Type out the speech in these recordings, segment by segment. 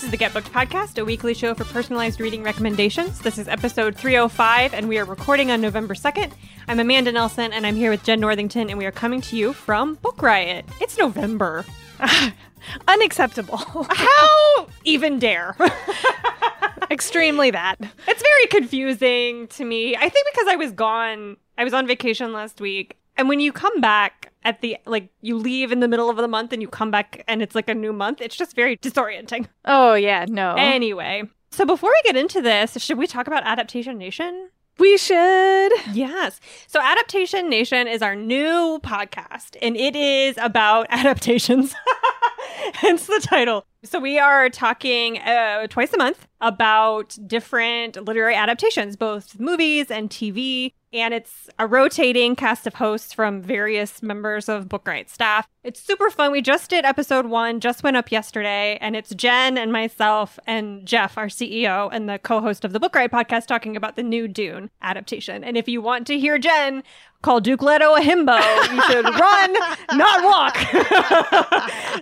This is the Get Booked Podcast, a weekly show for personalized reading recommendations. This is episode 305, and we are recording on November 2nd. I'm Amanda Nelson, and I'm here with Jen Northington, and we are coming to you from Book Riot. It's November. Unacceptable. How even dare? Extremely that. It's very confusing to me. I think because I was gone, I was on vacation last week, and when you come back at the like you leave in the middle of the month and you come back and it's like a new month, it's just very disorienting. Oh, yeah, no. Anyway, so before we get into this, should we talk about Adaptation Nation? we should. Yes. So Adaptation Nation is our new podcast and it is about adaptations. Hence the title. So we are talking uh, twice a month about different literary adaptations, both movies and TV. And it's a rotating cast of hosts from various members of Book Riot staff. It's super fun. We just did episode one, just went up yesterday, and it's Jen and myself and Jeff, our CEO and the co-host of the Book Riot podcast, talking about the new Dune adaptation. And if you want to hear Jen call Duke Leto a himbo, you should run, not walk,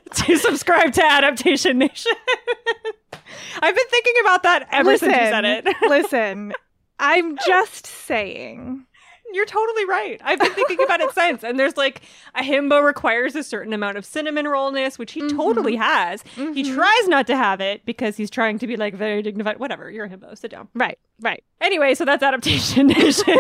to subscribe to Adaptation Nation. I've been thinking about that ever listen, since you said it. listen, I'm just saying. You're totally right. I've been thinking about it since. And there's like a himbo requires a certain amount of cinnamon rollness, which he totally has. He tries not to have it because he's trying to be like very dignified. Whatever, you're a himbo. Sit down. Right, right. Anyway, so that's Adaptation Nation.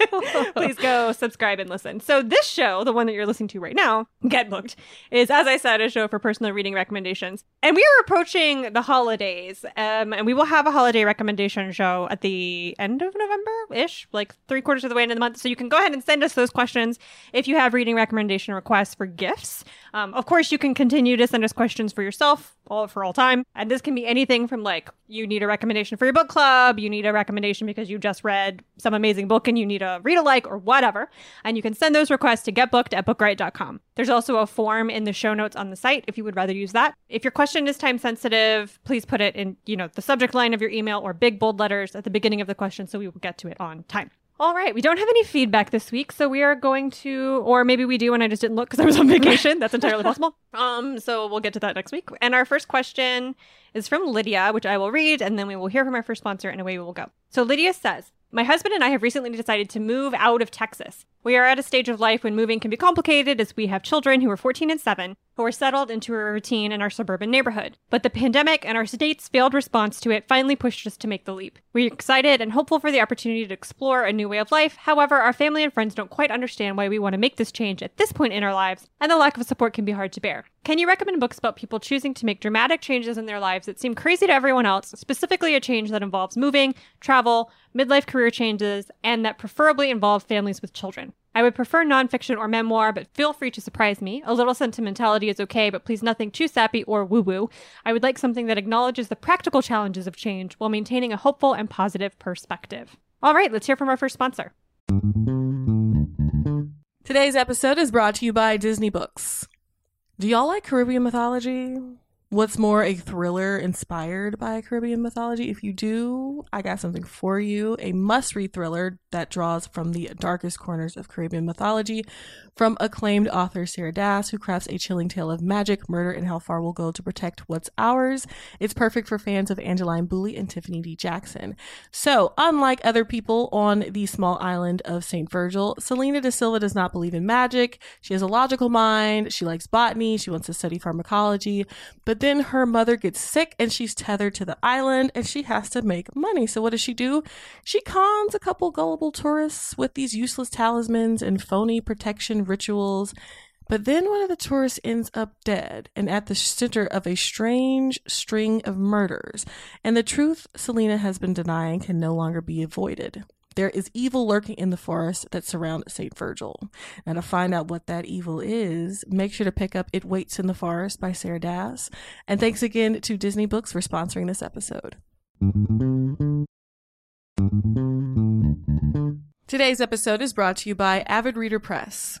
Please go subscribe and listen. So this show, the one that you're listening to right now, Get Booked, is as I said, a show for personal reading recommendations. And we are approaching the holidays, um, and we will have a holiday recommendation show at the end of November ish, like three quarters of the way into the month. So you can go ahead and send us those questions if you have reading recommendation requests for gifts. Um, of course, you can continue to send us questions for yourself all for all time. And this can be anything from like you need a recommendation for your book club, you need a recommendation because you just read some amazing book and you need a read alike or whatever. And you can send those requests to getbooked at bookriot.com. There's also a form in the show notes on the site if you would rather use that. If your question is time sensitive, please put it in, you know, the subject line of your email or big bold letters at the beginning of the question so we will get to it on time. All right, we don't have any feedback this week, so we are going to, or maybe we do and I just didn't look because I was on vacation. That's entirely possible. Um, so we'll get to that next week. And our first question is from Lydia, which I will read, and then we will hear from our first sponsor, and away we will go. So Lydia says, my husband and I have recently decided to move out of Texas. We are at a stage of life when moving can be complicated as we have children who are 14 and 7 who are settled into a routine in our suburban neighborhood. But the pandemic and our state's failed response to it finally pushed us to make the leap. We're excited and hopeful for the opportunity to explore a new way of life. However, our family and friends don't quite understand why we want to make this change at this point in our lives, and the lack of support can be hard to bear. Can you recommend books about people choosing to make dramatic changes in their lives that seem crazy to everyone else, specifically a change that involves moving, travel, midlife career changes, and that preferably involve families with children? I would prefer nonfiction or memoir, but feel free to surprise me. A little sentimentality is okay, but please nothing too sappy or woo woo. I would like something that acknowledges the practical challenges of change while maintaining a hopeful and positive perspective. All right, let's hear from our first sponsor. Today's episode is brought to you by Disney Books. Do y'all like Caribbean mythology? What's more, a thriller inspired by Caribbean mythology? If you do, I got something for you. A must read thriller that draws from the darkest corners of Caribbean mythology from acclaimed author Sarah Dass, who crafts a chilling tale of magic, murder, and how far we'll go to protect what's ours. It's perfect for fans of Angeline Boulley and Tiffany D. Jackson. So, unlike other people on the small island of St. Virgil, Selena da Silva does not believe in magic. She has a logical mind. She likes botany. She wants to study pharmacology. But then her mother gets sick and she's tethered to the island and she has to make money. So, what does she do? She cons a couple gullible tourists with these useless talismans and phony protection rituals. But then one of the tourists ends up dead and at the center of a strange string of murders. And the truth Selena has been denying can no longer be avoided. There is evil lurking in the forest that surround St. Virgil. Now, to find out what that evil is, make sure to pick up It Waits in the Forest by Sarah Dass. And thanks again to Disney Books for sponsoring this episode. Today's episode is brought to you by Avid Reader Press.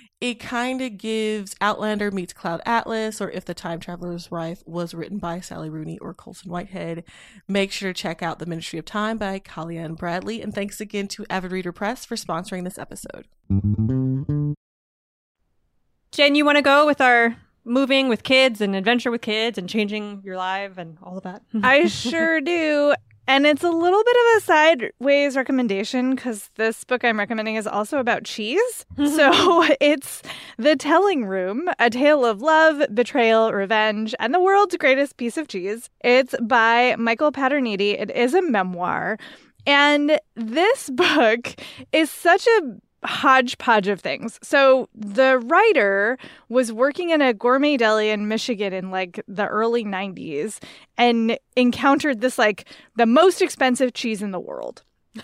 It kind of gives Outlander meets Cloud Atlas, or If the Time Traveler's Wife was written by Sally Rooney or Colson Whitehead. Make sure to check out The Ministry of Time by Kaliane Bradley. And thanks again to Avid Reader Press for sponsoring this episode. Jen, you want to go with our moving with kids and adventure with kids and changing your life and all of that? I sure do. And it's a little bit of a sideways recommendation because this book I'm recommending is also about cheese. Mm-hmm. so it's The Telling Room A Tale of Love, Betrayal, Revenge, and the World's Greatest Piece of Cheese. It's by Michael Paterniti. It is a memoir. And this book is such a hodgepodge of things. So the writer was working in a gourmet deli in Michigan in like the early 90s and encountered this like the most expensive cheese in the world.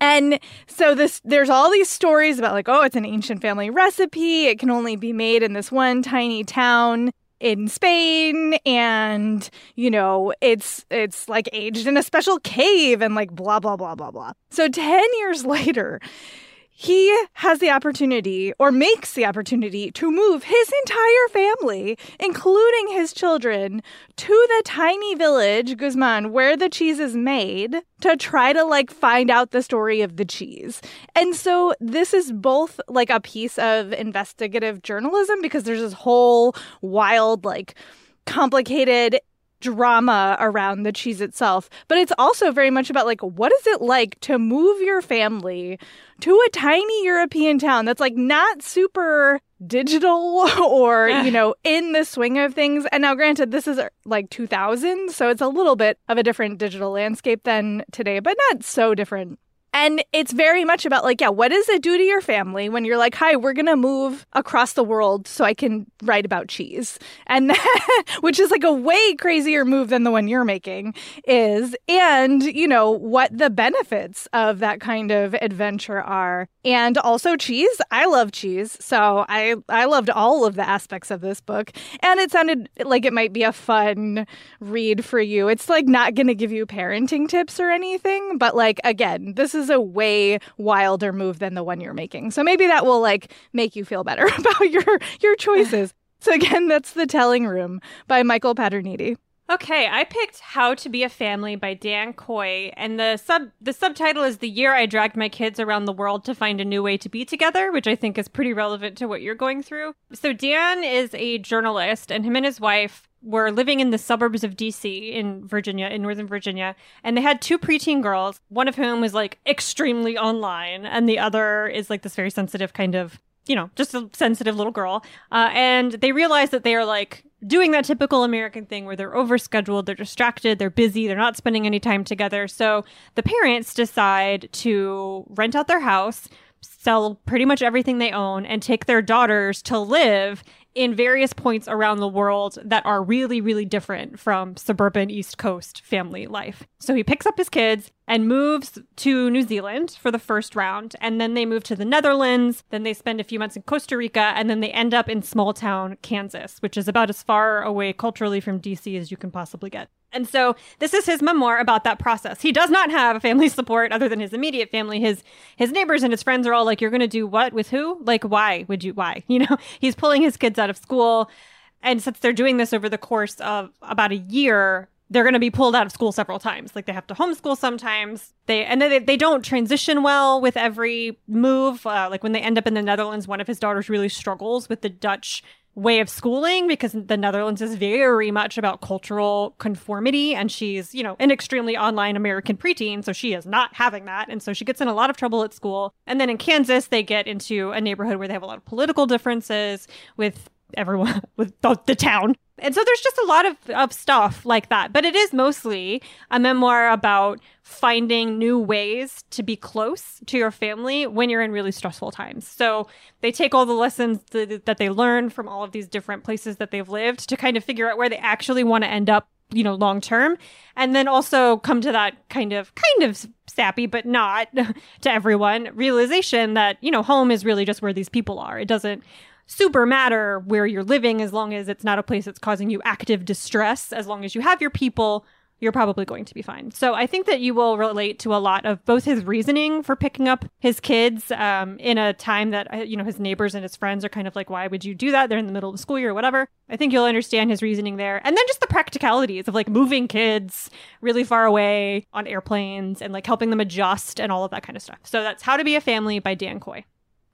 And so this there's all these stories about like oh it's an ancient family recipe it can only be made in this one tiny town in Spain and you know it's it's like aged in a special cave and like blah blah blah blah blah. So 10 years later he has the opportunity or makes the opportunity to move his entire family, including his children, to the tiny village, Guzman, where the cheese is made to try to like find out the story of the cheese. And so this is both like a piece of investigative journalism because there's this whole wild, like, complicated drama around the cheese itself, but it's also very much about like what is it like to move your family to a tiny European town that's like not super digital or, you know, in the swing of things. And now granted this is like 2000, so it's a little bit of a different digital landscape than today, but not so different. And it's very much about like, yeah, what does it do to your family when you're like, hi, we're gonna move across the world so I can write about cheese, and which is like a way crazier move than the one you're making is, and you know what the benefits of that kind of adventure are, and also cheese. I love cheese, so I I loved all of the aspects of this book, and it sounded like it might be a fun read for you. It's like not gonna give you parenting tips or anything, but like again, this is is a way wilder move than the one you're making. So maybe that will like make you feel better about your your choices. so again, that's The Telling Room by Michael Paterniti. Okay, I picked How to Be a Family by Dan Kois, and the sub the subtitle is The Year I Dragged My Kids Around the World to Find a New Way to Be Together, which I think is pretty relevant to what you're going through. So Dan is a journalist, and him and his wife were living in the suburbs of DC in Virginia, in Northern Virginia, and they had two preteen girls, one of whom was like extremely online, and the other is like this very sensitive kind of you know, just a sensitive little girl. Uh, and they realize that they are like doing that typical American thing where they're overscheduled, they're distracted, they're busy, they're not spending any time together. So the parents decide to rent out their house, sell pretty much everything they own, and take their daughters to live in various points around the world that are really, really different from suburban East Coast family life. So he picks up his kids and moves to New Zealand for the first round. And then they move to the Netherlands. Then they spend a few months in Costa Rica. And then they end up in small town Kansas, which is about as far away culturally from DC as you can possibly get. And so this is his memoir about that process. He does not have family support other than his immediate family. His his neighbors and his friends are all like, "You're going to do what with who? Like, why would you? Why? You know?" He's pulling his kids out of school, And since they're doing this over the course of about a year, they're going to be pulled out of school several times. Like they have to homeschool sometimes. They and they, they don't transition well with every move. Uh, like when they end up in the Netherlands, one of his daughters really struggles with the Dutch way of schooling because the Netherlands is very much about cultural conformity and she's, you know, an extremely online American preteen, so she is not having that. And so she gets in a lot of trouble at school. And then in Kansas, they get into a neighborhood where they have a lot of political differences with everyone with the, the town. And so there's just a lot of, of stuff like that. But it is mostly a memoir about finding new ways to be close to your family when you're in really stressful times. So they take all the lessons that, that they learn from all of these different places that they've lived to kind of figure out where they actually want to end up you know long term and then also come to that kind of kind of sappy but not to everyone realization that you know home is really just where these people are it doesn't super matter where you're living as long as it's not a place that's causing you active distress. As long as you have your people, you're probably going to be fine. So I think that you will relate to a lot of both his reasoning for picking up his kids um, in a time that uh, you know his neighbors and his friends are kind of like, why would you do that? They're in the middle of school year or whatever. I think you'll understand his reasoning there, and then just the practicalities of like moving kids really far away on airplanes and like helping them adjust and all of that kind of stuff. So that's How to Be a Family by Dan Kois.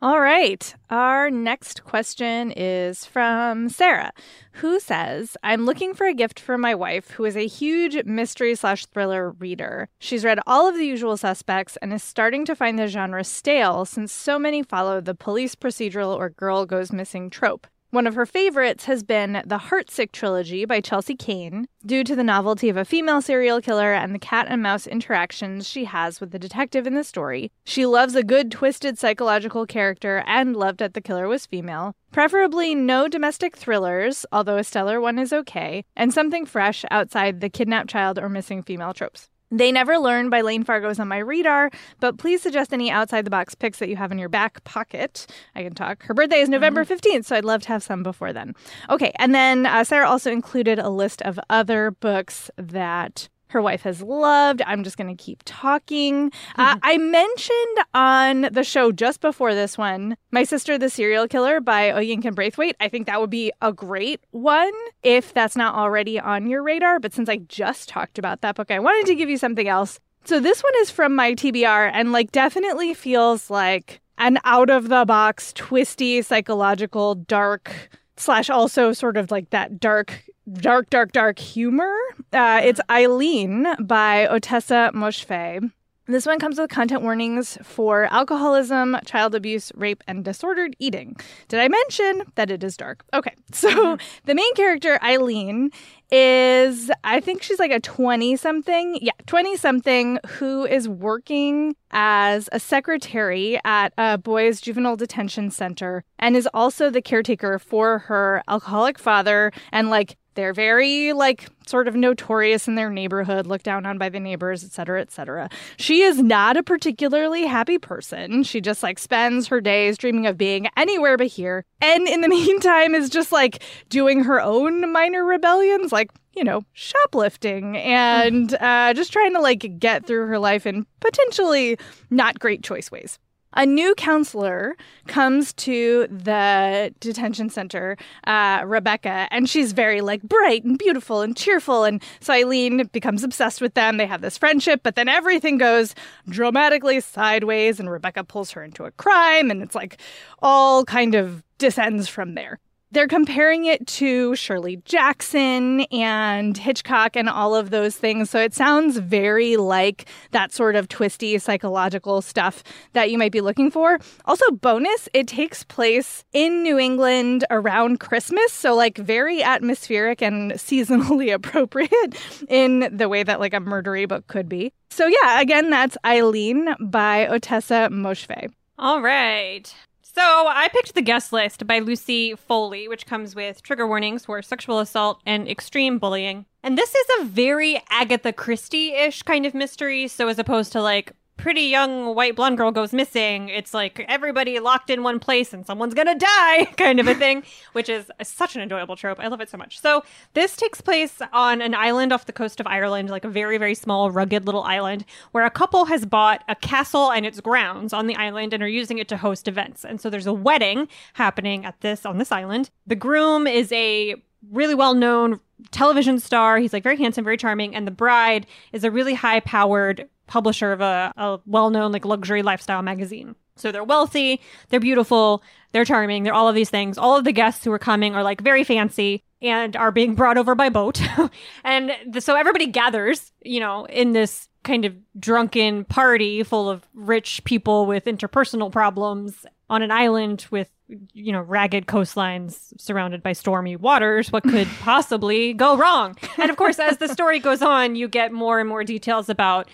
All right. Our next question is from Sarah, who says, I'm looking for a gift for my wife, who is a huge mystery slash thriller reader. She's read all of the usual suspects and is starting to find the genre stale since so many follow the police procedural or girl goes missing trope. One of her favorites has been the Heartsick trilogy by Chelsea Cain, due to the novelty of a female serial killer and the cat and mouse interactions she has with the detective in the story. She loves a good, twisted psychological character and loved that the killer was female. Preferably no domestic thrillers, although a stellar one is okay, and something fresh outside the kidnapped child or missing female tropes. They Never Learn by Layne Fargo is on my radar, but please suggest any outside the box picks that you have in your back pocket. I can talk. Her birthday is November mm-hmm. 15th, so I'd love to have some before then. Okay, and then uh, Sarah also included a list of other books that her wife has loved. I'm just going to keep talking. Mm-hmm. Uh, I mentioned on the show just before this one, My Sister the Serial Killer by Oyinkan Braithwaite. I think that would be a great one if that's not already on your radar. But since I just talked about that book, I wanted to give you something else. So this one is from my TBR and like definitely feels like an out of the box, twisty, psychological, dark slash also sort of like that dark dark, dark, dark humor. Uh, it's Eileen by Ottessa Moshfegh. This one comes with content warnings for alcoholism, child abuse, rape, and disordered eating. Did I mention that it is dark? Okay, so mm-hmm. the main character, Eileen, is I think she's like a 20 something. Yeah, 20 something who is working as a secretary at a boys' juvenile detention center and is also the caretaker for her alcoholic father and like they're very like sort of notorious in their neighborhood, looked down on by the neighbors, etc., etc. She is not a particularly happy person. She just like spends her days dreaming of being anywhere but here. And in the meantime is just like doing her own minor rebellions like you know, shoplifting and uh, just trying to like get through her life in potentially not great choice ways a new counselor comes to the detention center, uh, Rebecca, and she's very like bright and beautiful and cheerful. And so Eileen becomes obsessed with them. They have this friendship, but then everything goes dramatically sideways, and Rebecca pulls her into a crime, and it's like all kind of descends from there they're comparing it to Shirley Jackson and Hitchcock and all of those things. So it sounds very like that sort of twisty psychological stuff that you might be looking for. Also, bonus, it takes place in New England around Christmas. So, like, very atmospheric and seasonally appropriate in the way that, like, a murdery book could be. So, yeah, again, that's Eileen by Ottessa Moshfegh. All right. So I picked the guest list by Lucy Foley, which comes with trigger warnings for sexual assault and extreme bullying. And this is a very Agatha Christie ish kind of mystery. So as opposed to like pretty young white blonde girl goes missing, it's like everybody locked in one place and someone's gonna die kind of a thing, which is such an enjoyable trope. I love it so much. So this takes place on an island off the coast of Ireland, like a very, very small, rugged little island, where a couple has bought a castle and its grounds on the island and are using it to host events. And so there's a wedding happening at this on this island. The groom is a really well known television star. He's like very handsome, very charming. And the bride is a really high powered publisher of a, a well known like luxury lifestyle magazine. So they're wealthy, they're beautiful, they're charming, they're all of these things. All of the guests who are coming are like very fancy and are being brought over by boat. and the, so everybody gathers, you know, in this kind of drunken party full of rich people with interpersonal problems on an island with you know ragged coastlines surrounded by stormy waters what could possibly go wrong? And of course as the story goes on you get more and more details about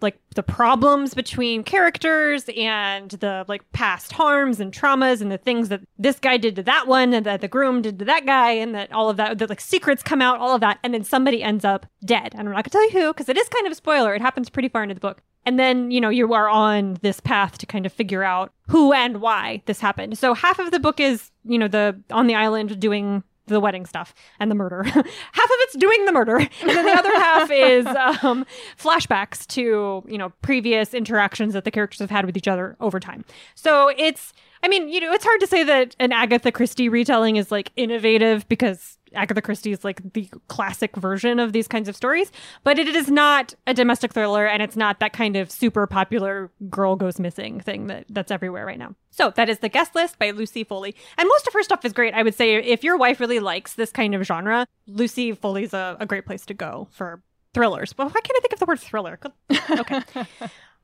like the problems between characters and the like past harms and traumas and the things that this guy did to that one and that the groom did to that guy and that all of that the like secrets come out all of that and then somebody ends up dead. And i'm not gonna tell you who because it is kind of a spoiler. It happens pretty far into the book and then you know you are on this path to kind of figure out who and why this happened so half of the book is you know the on the island doing the wedding stuff and the murder. half of it's doing the murder, and then the other half is um, flashbacks to you know previous interactions that the characters have had with each other over time. So it's, I mean, you know, it's hard to say that an Agatha Christie retelling is like innovative because Agatha Christie is like the classic version of these kinds of stories, but it is not a domestic thriller and it's not that kind of super popular girl goes missing thing that that's everywhere right now. So that is the guest list by Lucy Foley. And most of her stuff is great. I would say if your wife really likes this kind of genre, Lucy Foley's a, a great place to go for thrillers. Well, why can't I think of the word thriller? Okay.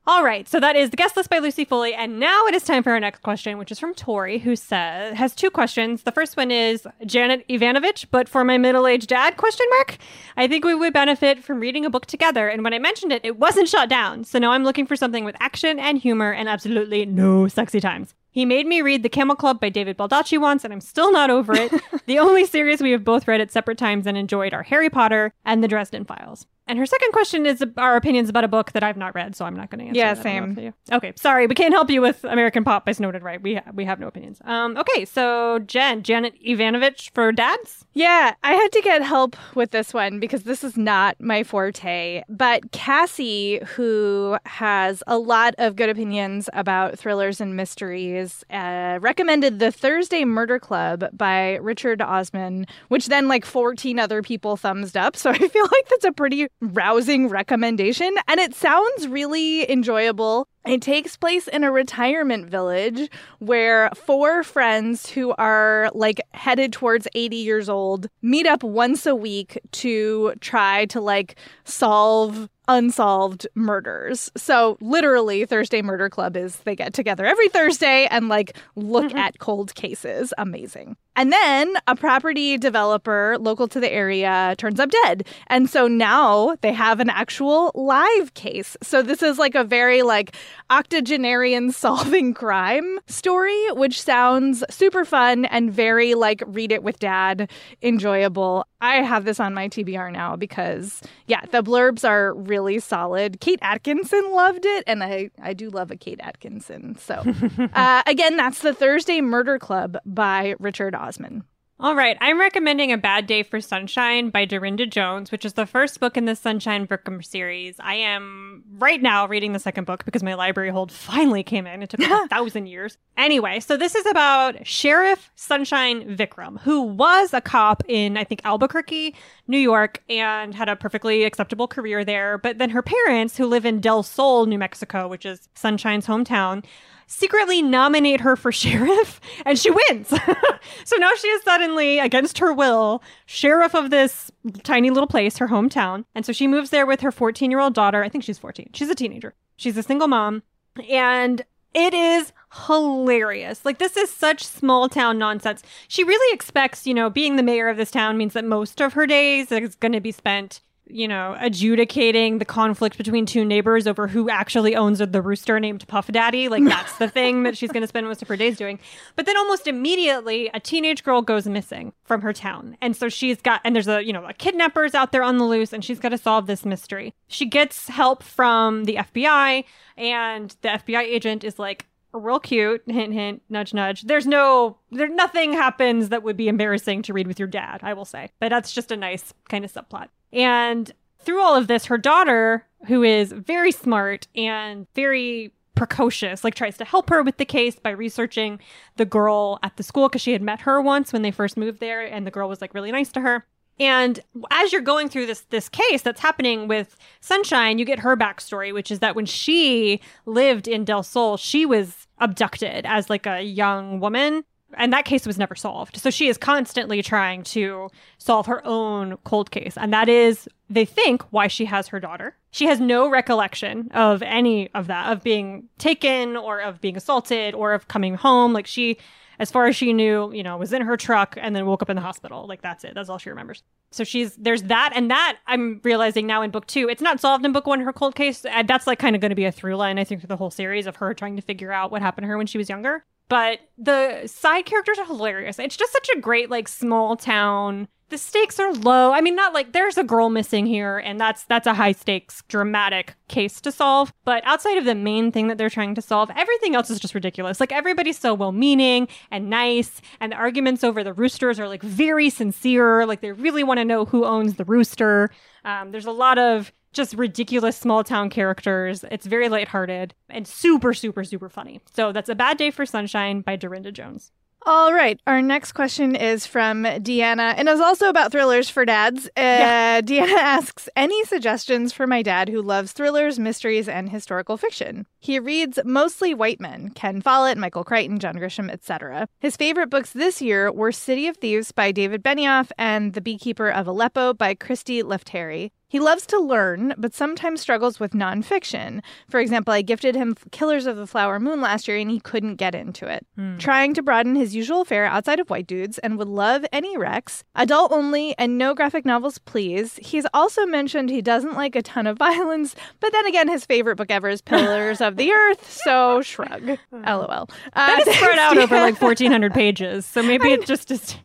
All right, so that is the guest list by Lucy Foley, and now it is time for our next question, which is from Tori, who says has two questions. The first one is Janet Evanovich, but for my middle-aged dad? Question mark. I think we would benefit from reading a book together, and when I mentioned it, it wasn't shot down. So now I'm looking for something with action and humor, and absolutely no sexy times. He made me read The Camel Club by David Baldacci once, and I'm still not over it. the only series we have both read at separate times and enjoyed are Harry Potter and The Dresden Files. And her second question is our opinions about a book that I've not read, so I'm not going to answer. Yeah, that. same. Okay, sorry, we can't help you with American Pop by Snowden, right? We ha- we have no opinions. Um, okay, so Jen, Janet Evanovich for dads. Yeah, I had to get help with this one because this is not my forte. But Cassie, who has a lot of good opinions about thrillers and mysteries, uh, recommended The Thursday Murder Club by Richard Osman, which then like 14 other people thumbs up. So I feel like that's a pretty rousing recommendation. And it sounds really enjoyable. It takes place in a retirement village where four friends who are like headed towards 80 years old meet up once a week to try to like solve unsolved murders. So literally Thursday Murder Club is they get together every Thursday and like look Mhm. at cold cases. Amazing. And then a property developer local to the area turns up dead. And so now they have an actual live case. So this is like a very like octogenarian solving crime story, which sounds super fun and very like read it with dad, enjoyable. I have this on my TBR now because yeah, the blurbs are really solid. Kate Atkinson loved it, and I I do love a Kate Atkinson. So uh, again, that's the Thursday Murder Club by Richard Osman. All right, I'm recommending A Bad Day for Sunshine by Darynda Jones, which is the first book in the Sunshine Brookham series. I am right now reading the second book because my library hold finally came in. It took a thousand years. Anyway, so this is about Sheriff Sunshine Vicram, who was a cop in, I think, Albuquerque, New York, and had a perfectly acceptable career there. But then her parents, who live in Del Sol, New Mexico, which is Sunshine's hometown, secretly nominate her for sheriff and she wins. so now she is suddenly, against her will, sheriff of this tiny little place, her hometown. And so she moves there with her 14 year old daughter. I think she's 14. She's a teenager. She's a single mom. And it is hilarious. Like, this is such small town nonsense. She really expects, you know, being the mayor of this town means that most of her days is going to be spent you know, adjudicating the conflict between two neighbors over who actually owns the rooster named Puff Daddy. Like, that's the thing that she's going to spend most of her days doing. But then almost immediately, a teenage girl goes missing from her town. And so she's got, and there's a, you know, a kidnapper's out there on the loose, and she's got to solve this mystery. She gets help from the FBI, and the FBI agent is like, real cute hint hint nudge nudge there's no there nothing happens that would be embarrassing to read with your dad i will say but that's just a nice kind of subplot and through all of this her daughter who is very smart and very precocious, like tries to help her with the case by researching the girl at the school because she had met her once when they first moved there, and the girl was like really nice to her. And as you're going through this this case that's happening with Sunshine, you get her backstory, which is that when she lived in Del Sol, she was abducted as like a young woman. And that case was never solved. So she is constantly trying to solve her own cold case. And that is, they think, why she has her daughter. She has no recollection of any of that, of being taken or of being assaulted or of coming home. Like she as far as she knew, you know, was in her truck and then woke up in the hospital. Like that's it. That's all she remembers. So she's there's that and that I'm realizing now in book 2. It's not solved in book 1 her cold case. And that's like kind of going to be a through line I think for the whole series of her trying to figure out what happened to her when she was younger. But the side characters are hilarious. It's just such a great like small town the stakes are low. I mean, not like there's a girl missing here, and that's that's a high stakes, dramatic case to solve. But outside of the main thing that they're trying to solve, everything else is just ridiculous. Like everybody's so well meaning and nice, and the arguments over the roosters are like very sincere. Like they really want to know who owns the rooster. Um, there's a lot of just ridiculous small town characters. It's very lighthearted and super, super, super funny. So that's A Bad Day for Sunshine by Darynda Jones. All right. Our next question is from Deanna, and it's also about thrillers for dads. Uh, yeah. Deanna asks Any suggestions for my dad who loves thrillers, mysteries, and historical fiction? He reads mostly white men Ken Follett, Michael Crichton, John Grisham, etc. His favorite books this year were City of Thieves by David Benioff and The Beekeeper of Aleppo by Christy Lefteri. He loves to learn, but sometimes struggles with nonfiction. For example, I gifted him Killers of the Flower Moon last year and he couldn't get into it. Mm. Trying to broaden his usual fare outside of white dudes and would love any Rex. Adult only and no graphic novels, please. He's also mentioned he doesn't like a ton of violence, but then again, his favorite book ever is Pillars of the Earth, so shrug. LOL. Uh, that is spread out over like 1,400 pages, so maybe it's just is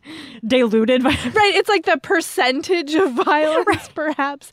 diluted. By- right, it's like the percentage of violence, right. perhaps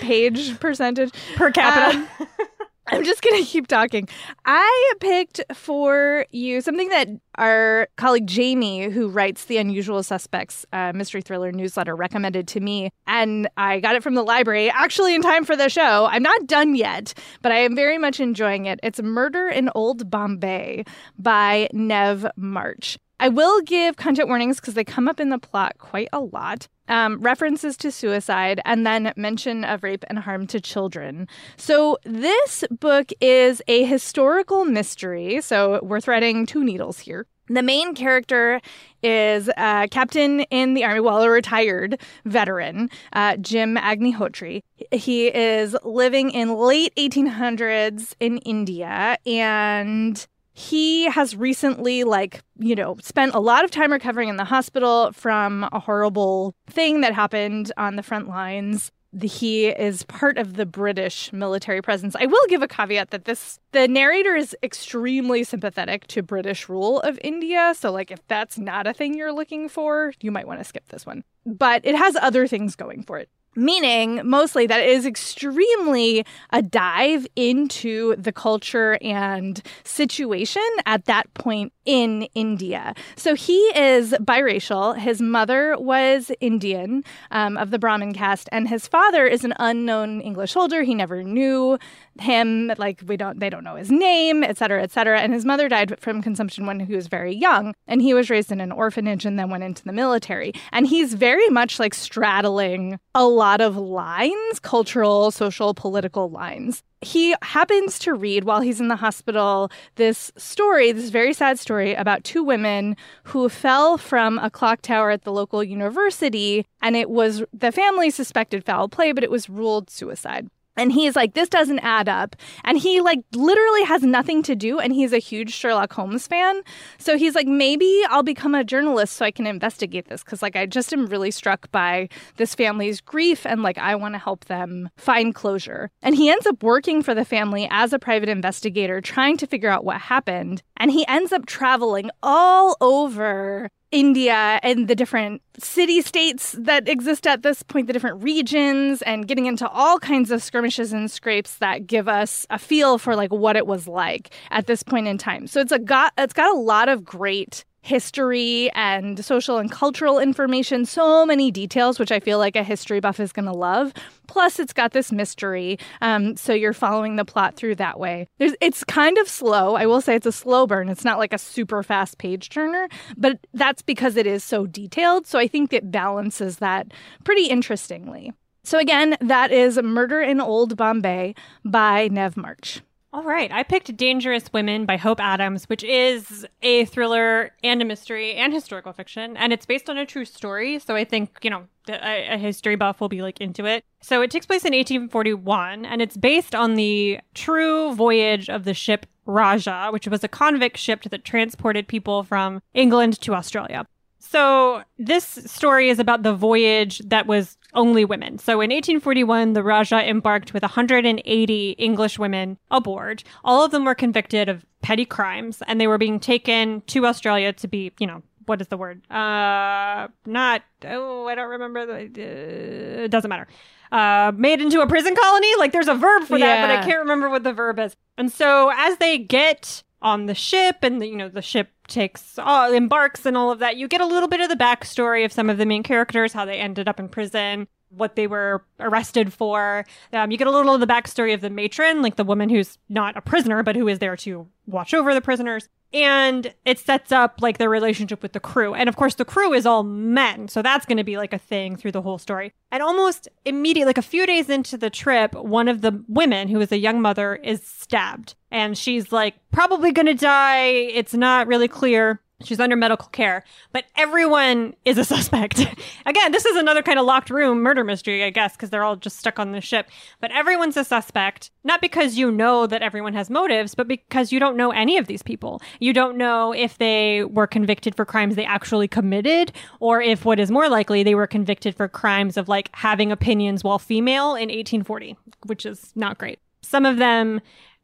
page percentage per capita. Um, I'm just going to keep talking. I picked for you something that our colleague Jamie, who writes the Unusual Suspects uh, mystery thriller newsletter, recommended to me. And I got it from the library, actually, in time for the show. I'm not done yet, but I am very much enjoying it. It's Murder in Old Bombay by Nev March. I will give content warnings because they come up in the plot quite a lot. Um, references to suicide, and then mention of rape and harm to children. So, this book is a historical mystery. So, we're threading two needles here. The main character is a captain in the army, well, a retired veteran, uh, Jim Agnihotri. He is living in late 1800s in India, and he has recently like you know spent a lot of time recovering in the hospital from a horrible thing that happened on the front lines. He is part of the british military presence. I will give a caveat that this the narrator is extremely sympathetic to british rule of india. So like if that's not a thing you're looking for you might want to skip this one. But it has other things going for it meaning mostly that it is extremely a dive into the culture and situation at that point in India. So he is biracial. His mother was Indian um, of the Brahmin caste, and his father is an unknown English soldier. He never knew him. Like we don't, they don't know his name, et cetera, et cetera. And his mother died from consumption when he was very young, and he was raised in an orphanage and then went into the military. And he's very much like straddling a lot of lines, cultural, social, political lines he happens to read while he's in the hospital this story, this very sad story about two women who fell from a clock tower at the local university. And it was the family suspected foul play, but it was ruled suicide. And he's like, this doesn't add up. And he like literally has nothing to do. And he's a huge Sherlock Holmes fan. So he's like, maybe I'll become a journalist so I can investigate this. Cause like I just am really struck by this family's grief and like I want to help them find closure. And he ends up working for the family as a private investigator, trying to figure out what happened. And he ends up traveling all over India and the different city states that exist at this point, the different regions, and getting into all kinds of skirmishes and scrapes that give us a feel for like what it was like at this point in time. So it's a got it's got a lot of great history and social and cultural information, so many details, which I feel like a history buff is going to love. Plus, it's got this mystery, um, so you're following the plot through that way. There's, it's kind of slow. I will say it's a slow burn. It's not like a super fast page turner, but that's because it is so detailed. So I think it balances that pretty interestingly. So again, that is Murder in Old Bombay by Nev March. All right. I picked Dangerous Women by Hope Adams, which is a thriller and a mystery and historical fiction. And it's based on a true story. So I think, you know, a, a, history buff will be like into it. So it takes place in 1841 and it's based on the true voyage of the ship Rajah, which was a convict ship that transported people from England to Australia. So this story is about the voyage that was only women. So in 1841, the Rajah embarked with 180 English women aboard. All of them were convicted of petty crimes and they were being taken to Australia to be, you know, what is the word? Uh, not, oh, I don't remember. The, uh, it doesn't matter. Uh, made into a prison colony. Like there's a verb for that, yeah. but I can't remember what the verb is. And so as they get on the ship and the, you know the ship takes uh, embarks and all of that you get a little bit of the backstory of some of the main characters how they ended up in prison what they were arrested for. Um, you get a little of the backstory of the matron like the woman who's not a prisoner but who is there to watch over the prisoners and it sets up like their relationship with the crew. And of course the crew is all men so that's going to be like a thing through the whole story. And almost immediately like a few days into the trip one of the women who is a young mother is stabbed. And she's like probably going to die. It's not really clear She's under medical care, but everyone is a suspect. Again, this is another kind of locked room murder mystery, I guess, because they're all just stuck on the ship. But everyone's a suspect, not because you know that everyone has motives, but because you don't know any of these people. You don't know if they were convicted for crimes they actually committed, or if what is more likely, they were convicted for crimes of like having opinions while female in 1840, which is not great. Some of them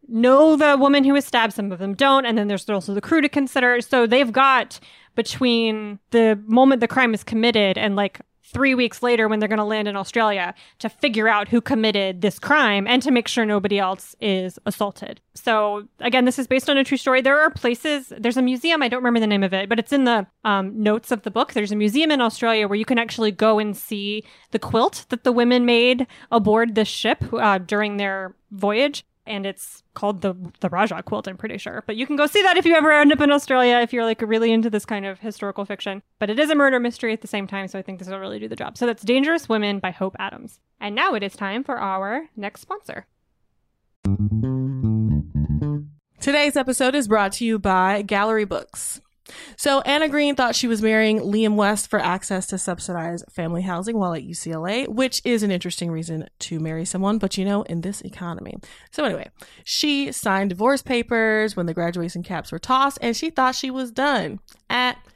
know the woman who was stabbed, some of them don't, and then there's also the crew to consider. So they've got between the moment the crime is committed and like three weeks later when they're going to land in Australia to figure out who committed this crime and to make sure nobody else is assaulted. So, again, this is based on a true story. There are places, there's a museum, I don't remember the name of it, but it's in the um, notes of the book. There's a museum in Australia where you can actually go and see the quilt that the women made aboard this ship uh, during their voyage and it's called the the Rajah quilt. I'm pretty sure, but you can go see that if you ever end up in Australia if you're like really into this kind of historical fiction. But it is a murder mystery at the same time, so I think this will really do the job. So that's Dangerous Women by Hope Adams. And now it is time for our next sponsor. Today's episode is brought to you by Gallery Books. So Anna Green thought she was marrying Liam West for access to subsidized family housing while at UCLA, which is an interesting reason to marry someone, but you know, in this economy. So anyway, she signed divorce papers when the graduation caps were tossed and she thought she was done. At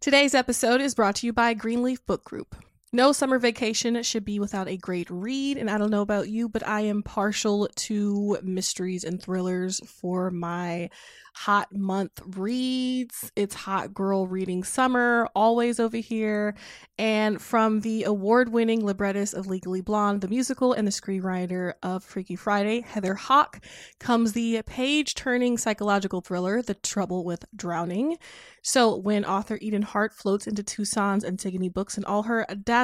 Today's episode is brought to you by Greenleaf Book Group. No summer vacation should be without a great read, and I don't know about you, but I am partial to mysteries and thrillers for my hot month reads. It's hot girl reading summer, always over here. And from the award winning librettist of Legally Blonde, the musical, and the screenwriter of Freaky Friday, Heather Hach, comes the page turning psychological thriller, The Trouble with Drowning. So, when author Eden Hart floats into Tucson's Antigone books and all her dazzling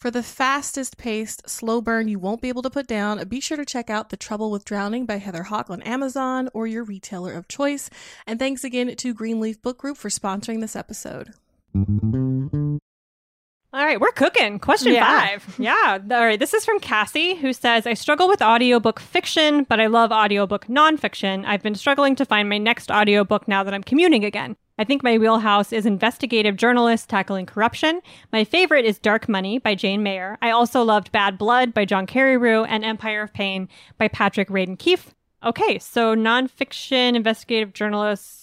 For the fastest paced, slow burn you won't be able to put down, be sure to check out The Trouble with Drowning by Heather Hach on Amazon or your retailer of choice. And thanks again to Greenleaf Book Group for sponsoring this episode. All right, we're cooking. Question Yeah. five. Yeah. All right. This is from Cassie, who says, I struggle with audiobook fiction, but I love audiobook nonfiction. I've been struggling to find my next audiobook now that I'm commuting again. I think my wheelhouse is investigative journalists tackling corruption. My favorite is Dark Money by Jane Mayer. I also loved Bad Blood by John Carreyrou and Empire of Pain by Patrick Radden Keefe. Okay, so nonfiction investigative journalists.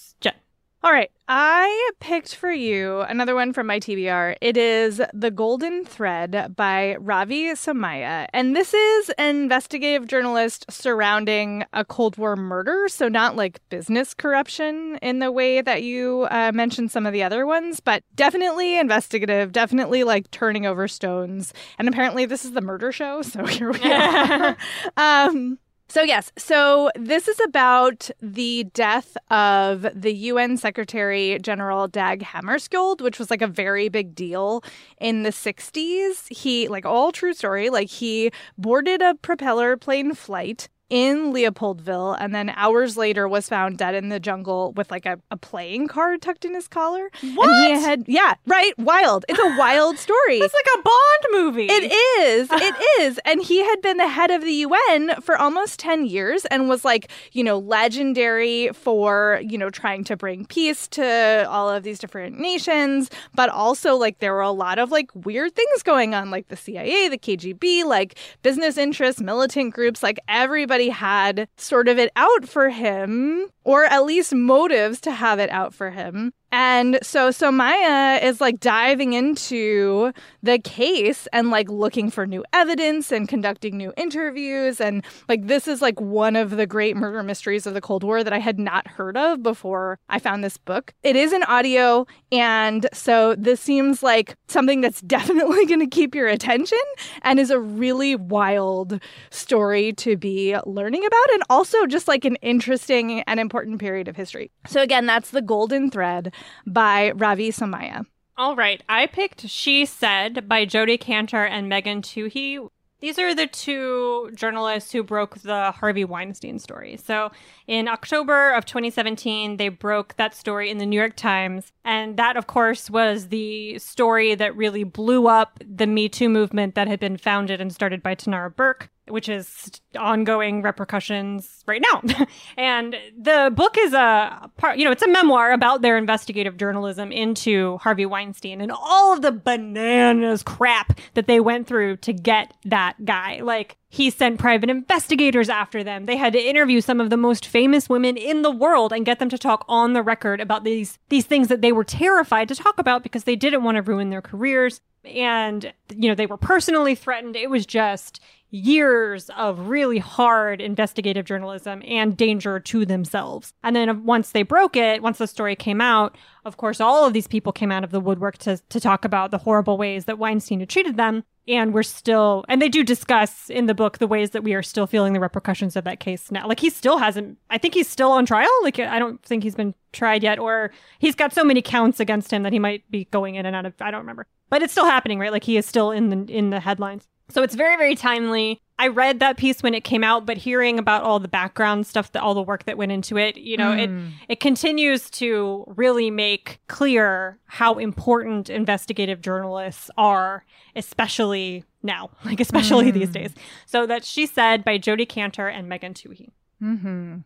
All right. I picked for you another one from my TBR. It is The Golden Thread by Ravi Somaiya. And this is an investigative journalist surrounding a Cold War murder. So, not like business corruption in the way that you uh, mentioned some of the other ones, but definitely investigative, definitely like turning over stones. And apparently, this is the murder show. So, here we are. um, so, yes, so this is about the death of the UN Secretary General Dag Hammarskjöld, which was like a very big deal in the 60s. He, like, all true story, like, he boarded a propeller plane flight in Leopoldville and then hours later was found dead in the jungle with like a, a playing card tucked in his collar. What? And he had, yeah, right, wild. It's a wild story. It's like a Bond movie. It is. It is. And he had been the head of the UN for almost 10 years and was like, you know, legendary for, you know, trying to bring peace to all of these different nations. But also, like, there were a lot of like weird things going on, like the CIA, the KGB, like business interests, militant groups, like everybody had sort of it out for him, or at least motives to have it out for him. And so Somaiya is like diving into the case and like looking for new evidence and conducting new interviews. And like this is like one of the great murder mysteries of the Cold War that I had not heard of before I found this book. It is an audio. And so this seems like something that's definitely going to keep your attention and is a really wild story to be learning about. And also just like an interesting and important period of history. So again, that's The Golden Thread by Ravi Somaiya. All right. I picked She Said by Jodi Kantor and Megan Twohey. These are the two journalists who broke the Harvey Weinstein story. So, in October of 2017, they broke that story in the New York Times. And that, of course, was the story that really blew up the Me Too movement that had been founded and started by Tarana Burke, which is ongoing repercussions right now. and the book is a part, you know, it's a memoir about their investigative journalism into Harvey Weinstein and all of the bananas crap that they went through to get that guy. Like, he sent private investigators after them. They had to interview some of the most famous women in the world and get them to talk on the record about these these things that they were terrified to talk about because they didn't want to ruin their careers and you know they were personally threatened. It was just years of really hard investigative journalism and danger to themselves. And then uh, once they broke it, once the story came out, of course all of these people came out of the woodwork to to talk about the horrible ways that Weinstein had treated them and we're still and they do discuss in the book the ways that we are still feeling the repercussions of that case now. Like he still hasn't i think he's still on trial. Like i don't think he's been tried yet or he's got so many counts against him that he might be going in and out of i don't remember. But it's still happening right? Like he is still in the in the headlines so it's very very timely. I read that piece when it came out but hearing about all the background stuff that all the work that went into it you know it it continues to really make clear how important investigative journalists are especially now like especially these days. So that she said by Jodi Kantor and megan Twohey. Mm-hmm.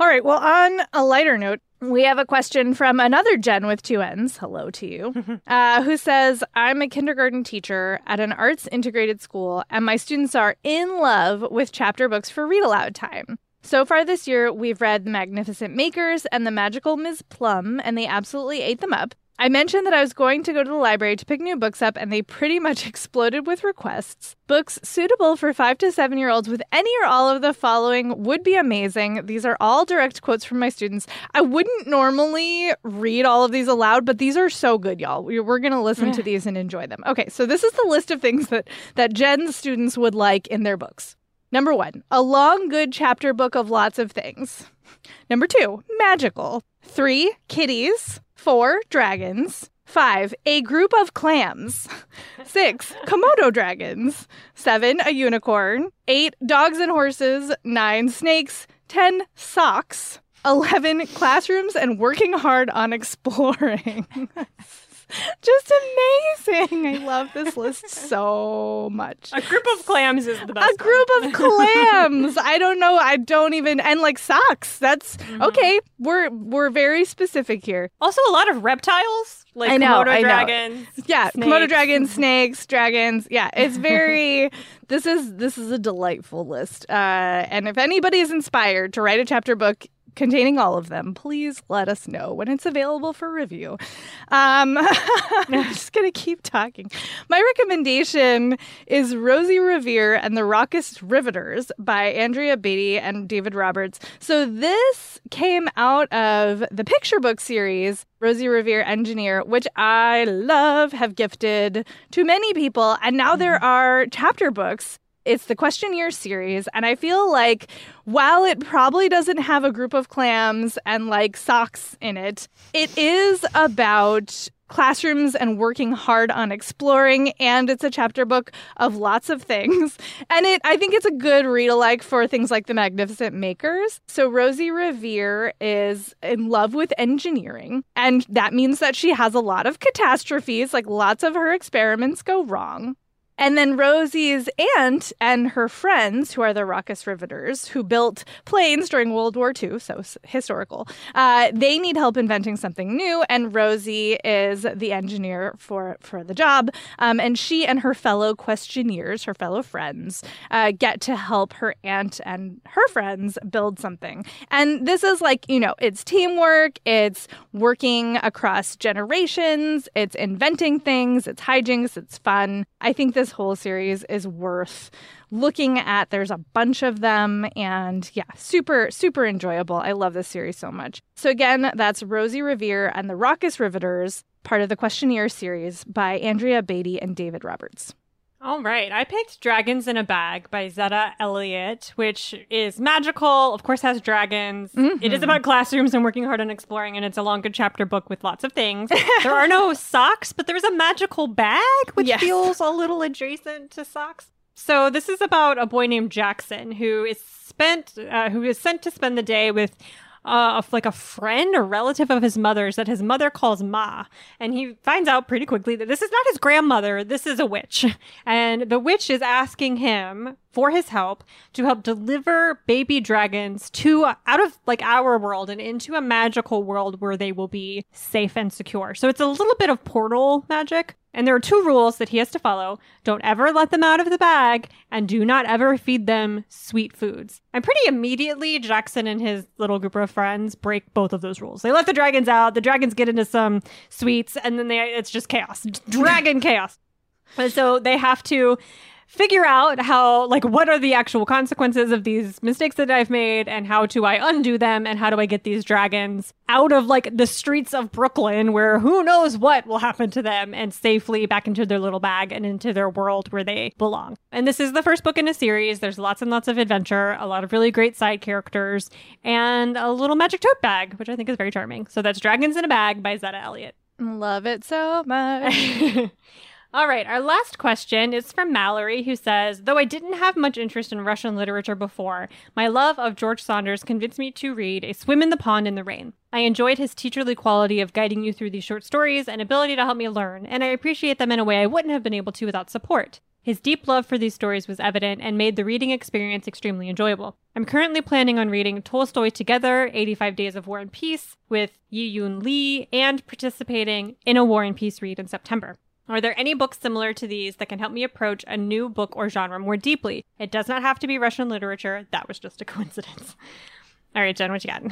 All right. Well, on a lighter note, we have a question from another Jen with two N's. Hello to you. uh, who says, I'm a kindergarten teacher at an arts integrated school, and my students are in love with chapter books for read aloud time. So far this year, we've read The Magnificent Makers and The Magical Ms. Plum, and they absolutely ate them up. I mentioned that I was going to go to the library to pick new books up, and they pretty much exploded with requests. Books suitable for five to seven year olds with any or all of the following would be amazing. These are all direct quotes from my students. I wouldn't normally read all of these aloud, but these are so good, y'all. We- We're going to listen to these and enjoy them. Okay, so this is the list of things that, that Jen's students would like in their books. Number one, a long, good chapter book of lots of things. Number two, magical. Three, kitties. Four, dragons. Five, a group of clams. Six, Komodo dragons. Seven, a unicorn. Eight, dogs and horses. Nine, snakes. Ten, socks. 11 classrooms and working hard on exploring. Just amazing. I love this list so much. A group of clams is the best. A group of clams. I don't know. I don't even and like socks. That's Mm-hmm. okay. We're we're very specific here. Also, a lot of reptiles, like I know, Komodo I know. dragons. Yeah, Snakes. Komodo dragons, snakes, dragons. Yeah, it's very. this is this is a delightful list. Uh, and if anybody is inspired to write a chapter book containing all of them, please let us know when it's available for review. Um, I'm just gonna keep talking. My recommendation is Rosie Revere and the Raucous Riveters by Andrea Beaty and David Roberts. So this came out of the picture book series Rosie Revere Engineer, which I love, have gifted to many people, and now there are chapter books it's the Questioneer series and i feel like while it probably doesn't have a group of clams and like socks in it it is about classrooms and working hard on exploring and it's a chapter book of lots of things. And it i think it's a good read alike for things like the magnificent makers. So rosie revere is in love with engineering and that means that she has a lot of catastrophes like lots of her experiments go wrong and then Rosie's aunt and her friends, who are the Raucous Riveters, who built planes during World War II, so historical, uh, they need help inventing something new. And Rosie is the engineer for, for the job. Um, and she and her fellow Questioneers, her fellow friends, uh, get to help her aunt and her friends build something. And this is like, you know, it's teamwork, it's working across generations, it's inventing things, it's hijinks, it's fun. I think this whole series is worth looking at. There's a bunch of them, and yeah, super, super enjoyable. I love this series so much. So, again, that's Rosie Revere and the Raucous Riveters, part of the Questioneer series by Andrea Beaty and David Roberts. All right. I picked Dragons in a Bag by Zetta Elliott, which is magical, of course, has dragons. It is about classrooms and working hard on exploring, and it's a long, good chapter book with lots of things. there are no socks, but there's a magical bag, which Yes. feels a little adjacent to socks. So this is about a boy named Jackson who is spent, uh, who is sent to spend the day with uh, of like a friend or relative of his mother's that his mother calls Ma. And he finds out pretty quickly that this is not his grandmother, this is a witch. And the witch is asking him for his help to help deliver baby dragons to out of like our world and into a magical world where they will be safe and secure. So it's a little bit of portal magic. And there are two rules that he has to follow. Don't ever let them out of the bag and do not ever feed them sweet foods. And pretty immediately, Jackson and his little group of friends break both of those rules. They let the dragons out, the dragons get into some sweets, and then they it's just chaos. Dragon chaos. And so they have to figure out how like what are the actual consequences of these mistakes that I've made and how do I undo them and how do I get these dragons out of like the streets of Brooklyn where who knows what will happen to them and safely back into their little bag and into their world where they belong. And this is the first book in a series. There's lots and lots of adventure, a lot of really great side characters and a little magic tote bag, which I think is very charming. So that's Dragons in a Bag by Zetta Elliott. Love it so much. All right, our last question is from Mallory, who says Though I didn't have much interest in Russian literature before, my love of George Saunders convinced me to read A Swim in the Pond in the Rain. I enjoyed his teacherly quality of guiding you through these short stories and ability to help me learn, and I appreciate them in a way I wouldn't have been able to without support. His deep love for these stories was evident and made the reading experience extremely enjoyable. I'm currently planning on reading Tolstoy Together, 85 Days of War and Peace, with Yiyun Li, and participating in a War and Peace read in September. Are there any books similar to these that can help me approach a new book or genre more deeply? It does not have to be Russian literature. That was just a coincidence. All right, Jen, what you got?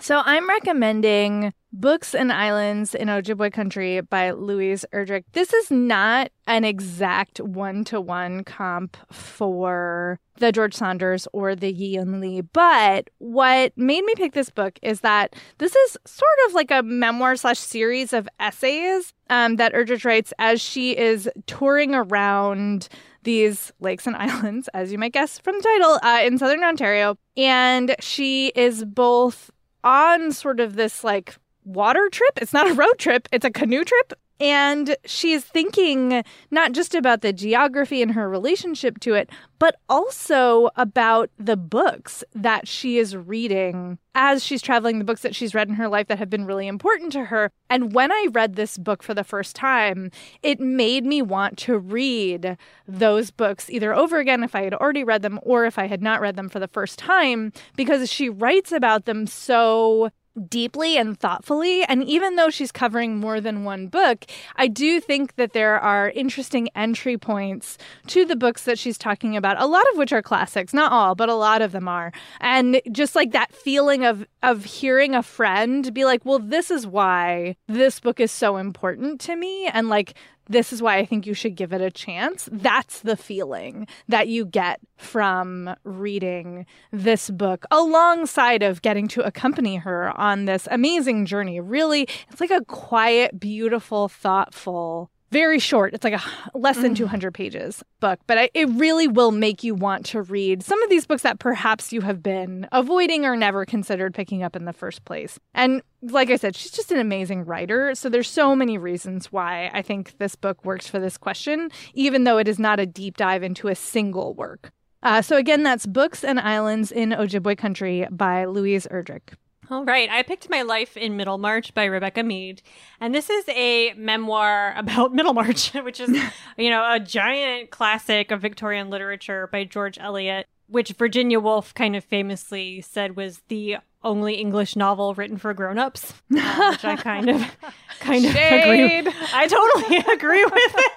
So I'm recommending Books and Islands in Ojibwe Country by Louise Erdrich. This is not an exact one-to-one comp for the George Saunders or the Yiyun Li, but what made me pick this book is that this is sort of like a memoir slash series of essays um, that Erdrich writes as she is touring around these lakes and islands, as you might guess from the title, uh, in southern Ontario. And she is both on sort of this like water trip. It's not a road trip, it's a canoe trip and she is thinking not just about the geography and her relationship to it, but also about the books that she is reading as she's traveling, the books that she's read in her life that have been really important to her. And when I read this book for the first time, it made me want to read those books either over again if I had already read them or if I had not read them for the first time, because she writes about them so deeply and thoughtfully. And even though she's covering more than one book, I do think that there are interesting entry points to the books that she's talking about, a lot of which are classics, not all, but a lot of them are. And just like that feeling of of hearing a friend be like, "Well, this is why this book is so important to me." And like this is why I think you should give it a chance. That's the feeling that you get from reading this book alongside of getting to accompany her on this amazing journey. Really, it's like a quiet, beautiful, thoughtful very short. It's like a less than mm. 200 pages book, but I, it really will make you want to read some of these books that perhaps you have been avoiding or never considered picking up in the first place. And like I said, she's just an amazing writer. So there's so many reasons why I think this book works for this question, even though it is not a deep dive into a single work. Uh, so again, that's Books and Islands in Ojibwe Country by Louise Erdrich. All right. I picked My Life in Middlemarch by Rebecca Mead. And this is a memoir about Middlemarch, which is, you know, a giant classic of Victorian literature by George Eliot, which Virginia Woolf kind of famously said was the only English novel written for grown-ups, uh, which I kind of kind of Shade. agree. I totally agree with it.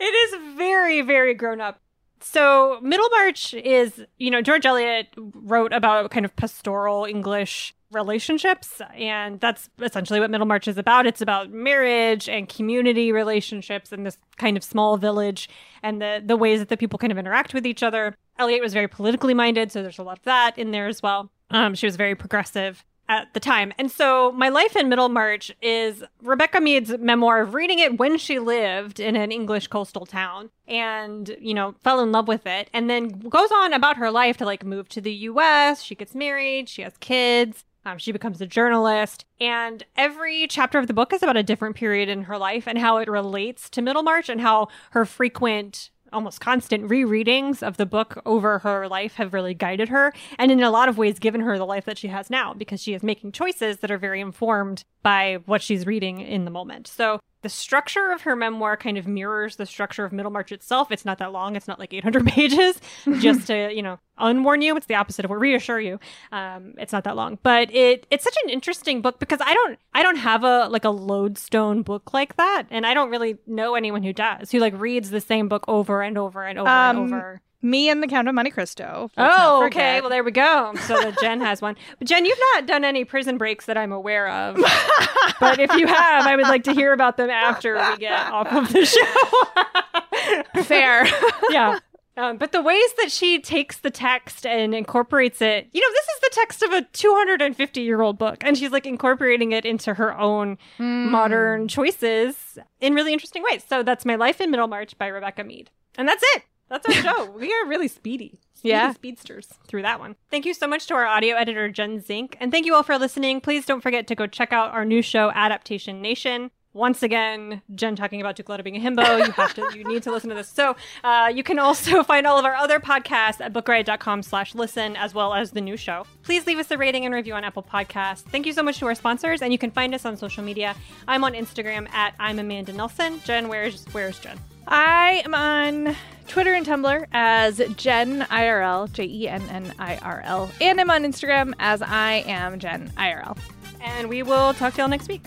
it is very very grown up so Middlemarch is, you know, George Eliot wrote about kind of pastoral English relationships and that's essentially what Middlemarch is about. It's about marriage and community relationships in this kind of small village and the the ways that the people kind of interact with each other. Eliot was very politically minded, so there's a lot of that in there as well. Um, she was very progressive at the time. And so my life in Middlemarch is Rebecca Mead's memoir of reading it when she lived in an English coastal town and, you know, fell in love with it and then goes on about her life to like move to the US. She gets married, she has kids. Um, she becomes a journalist, and every chapter of the book is about a different period in her life and how it relates to Middlemarch and how her frequent almost constant rereadings of the book over her life have really guided her and in a lot of ways given her the life that she has now because she is making choices that are very informed by what she's reading in the moment. So the structure of her memoir kind of mirrors the structure of Middlemarch itself. It's not that long. It's not like 800 pages. just to, you know, unwarn you. It's the opposite of what reassure you. Um, it's not that long, but it it's such an interesting book because I don't I don't have a like a lodestone book like that, and I don't really know anyone who does who like reads the same book over and over and over um, and over. Me and the Count of Monte Cristo. Oh, okay. Well, there we go. So that Jen has one. But Jen, you've not done any prison breaks that I'm aware of. but if you have, I would like to hear about them after we get off of the show. Fair. yeah. Um, but the ways that she takes the text and incorporates it, you know, this is the text of a 250 year old book, and she's like incorporating it into her own mm. modern choices in really interesting ways. So that's My Life in Middlemarch by Rebecca Mead. And that's it. That's our show. we are really speedy. speedy. Yeah. Speedsters through that one. Thank you so much to our audio editor, Jen Zink. And thank you all for listening. Please don't forget to go check out our new show, Adaptation Nation. Once again, Jen talking about Ducletta being a himbo. You have to, you need to listen to this. So uh, you can also find all of our other podcasts at bookriot.com slash listen, as well as the new show. Please leave us a rating and review on Apple Podcasts. Thank you so much to our sponsors, and you can find us on social media. I'm on Instagram at I'm Amanda Nelson. Jen, where's where's Jen? I am on Twitter and Tumblr as Jen IRL, J E N N I R L, and I'm on Instagram as I am Jen IRL. And we will talk to y'all next week.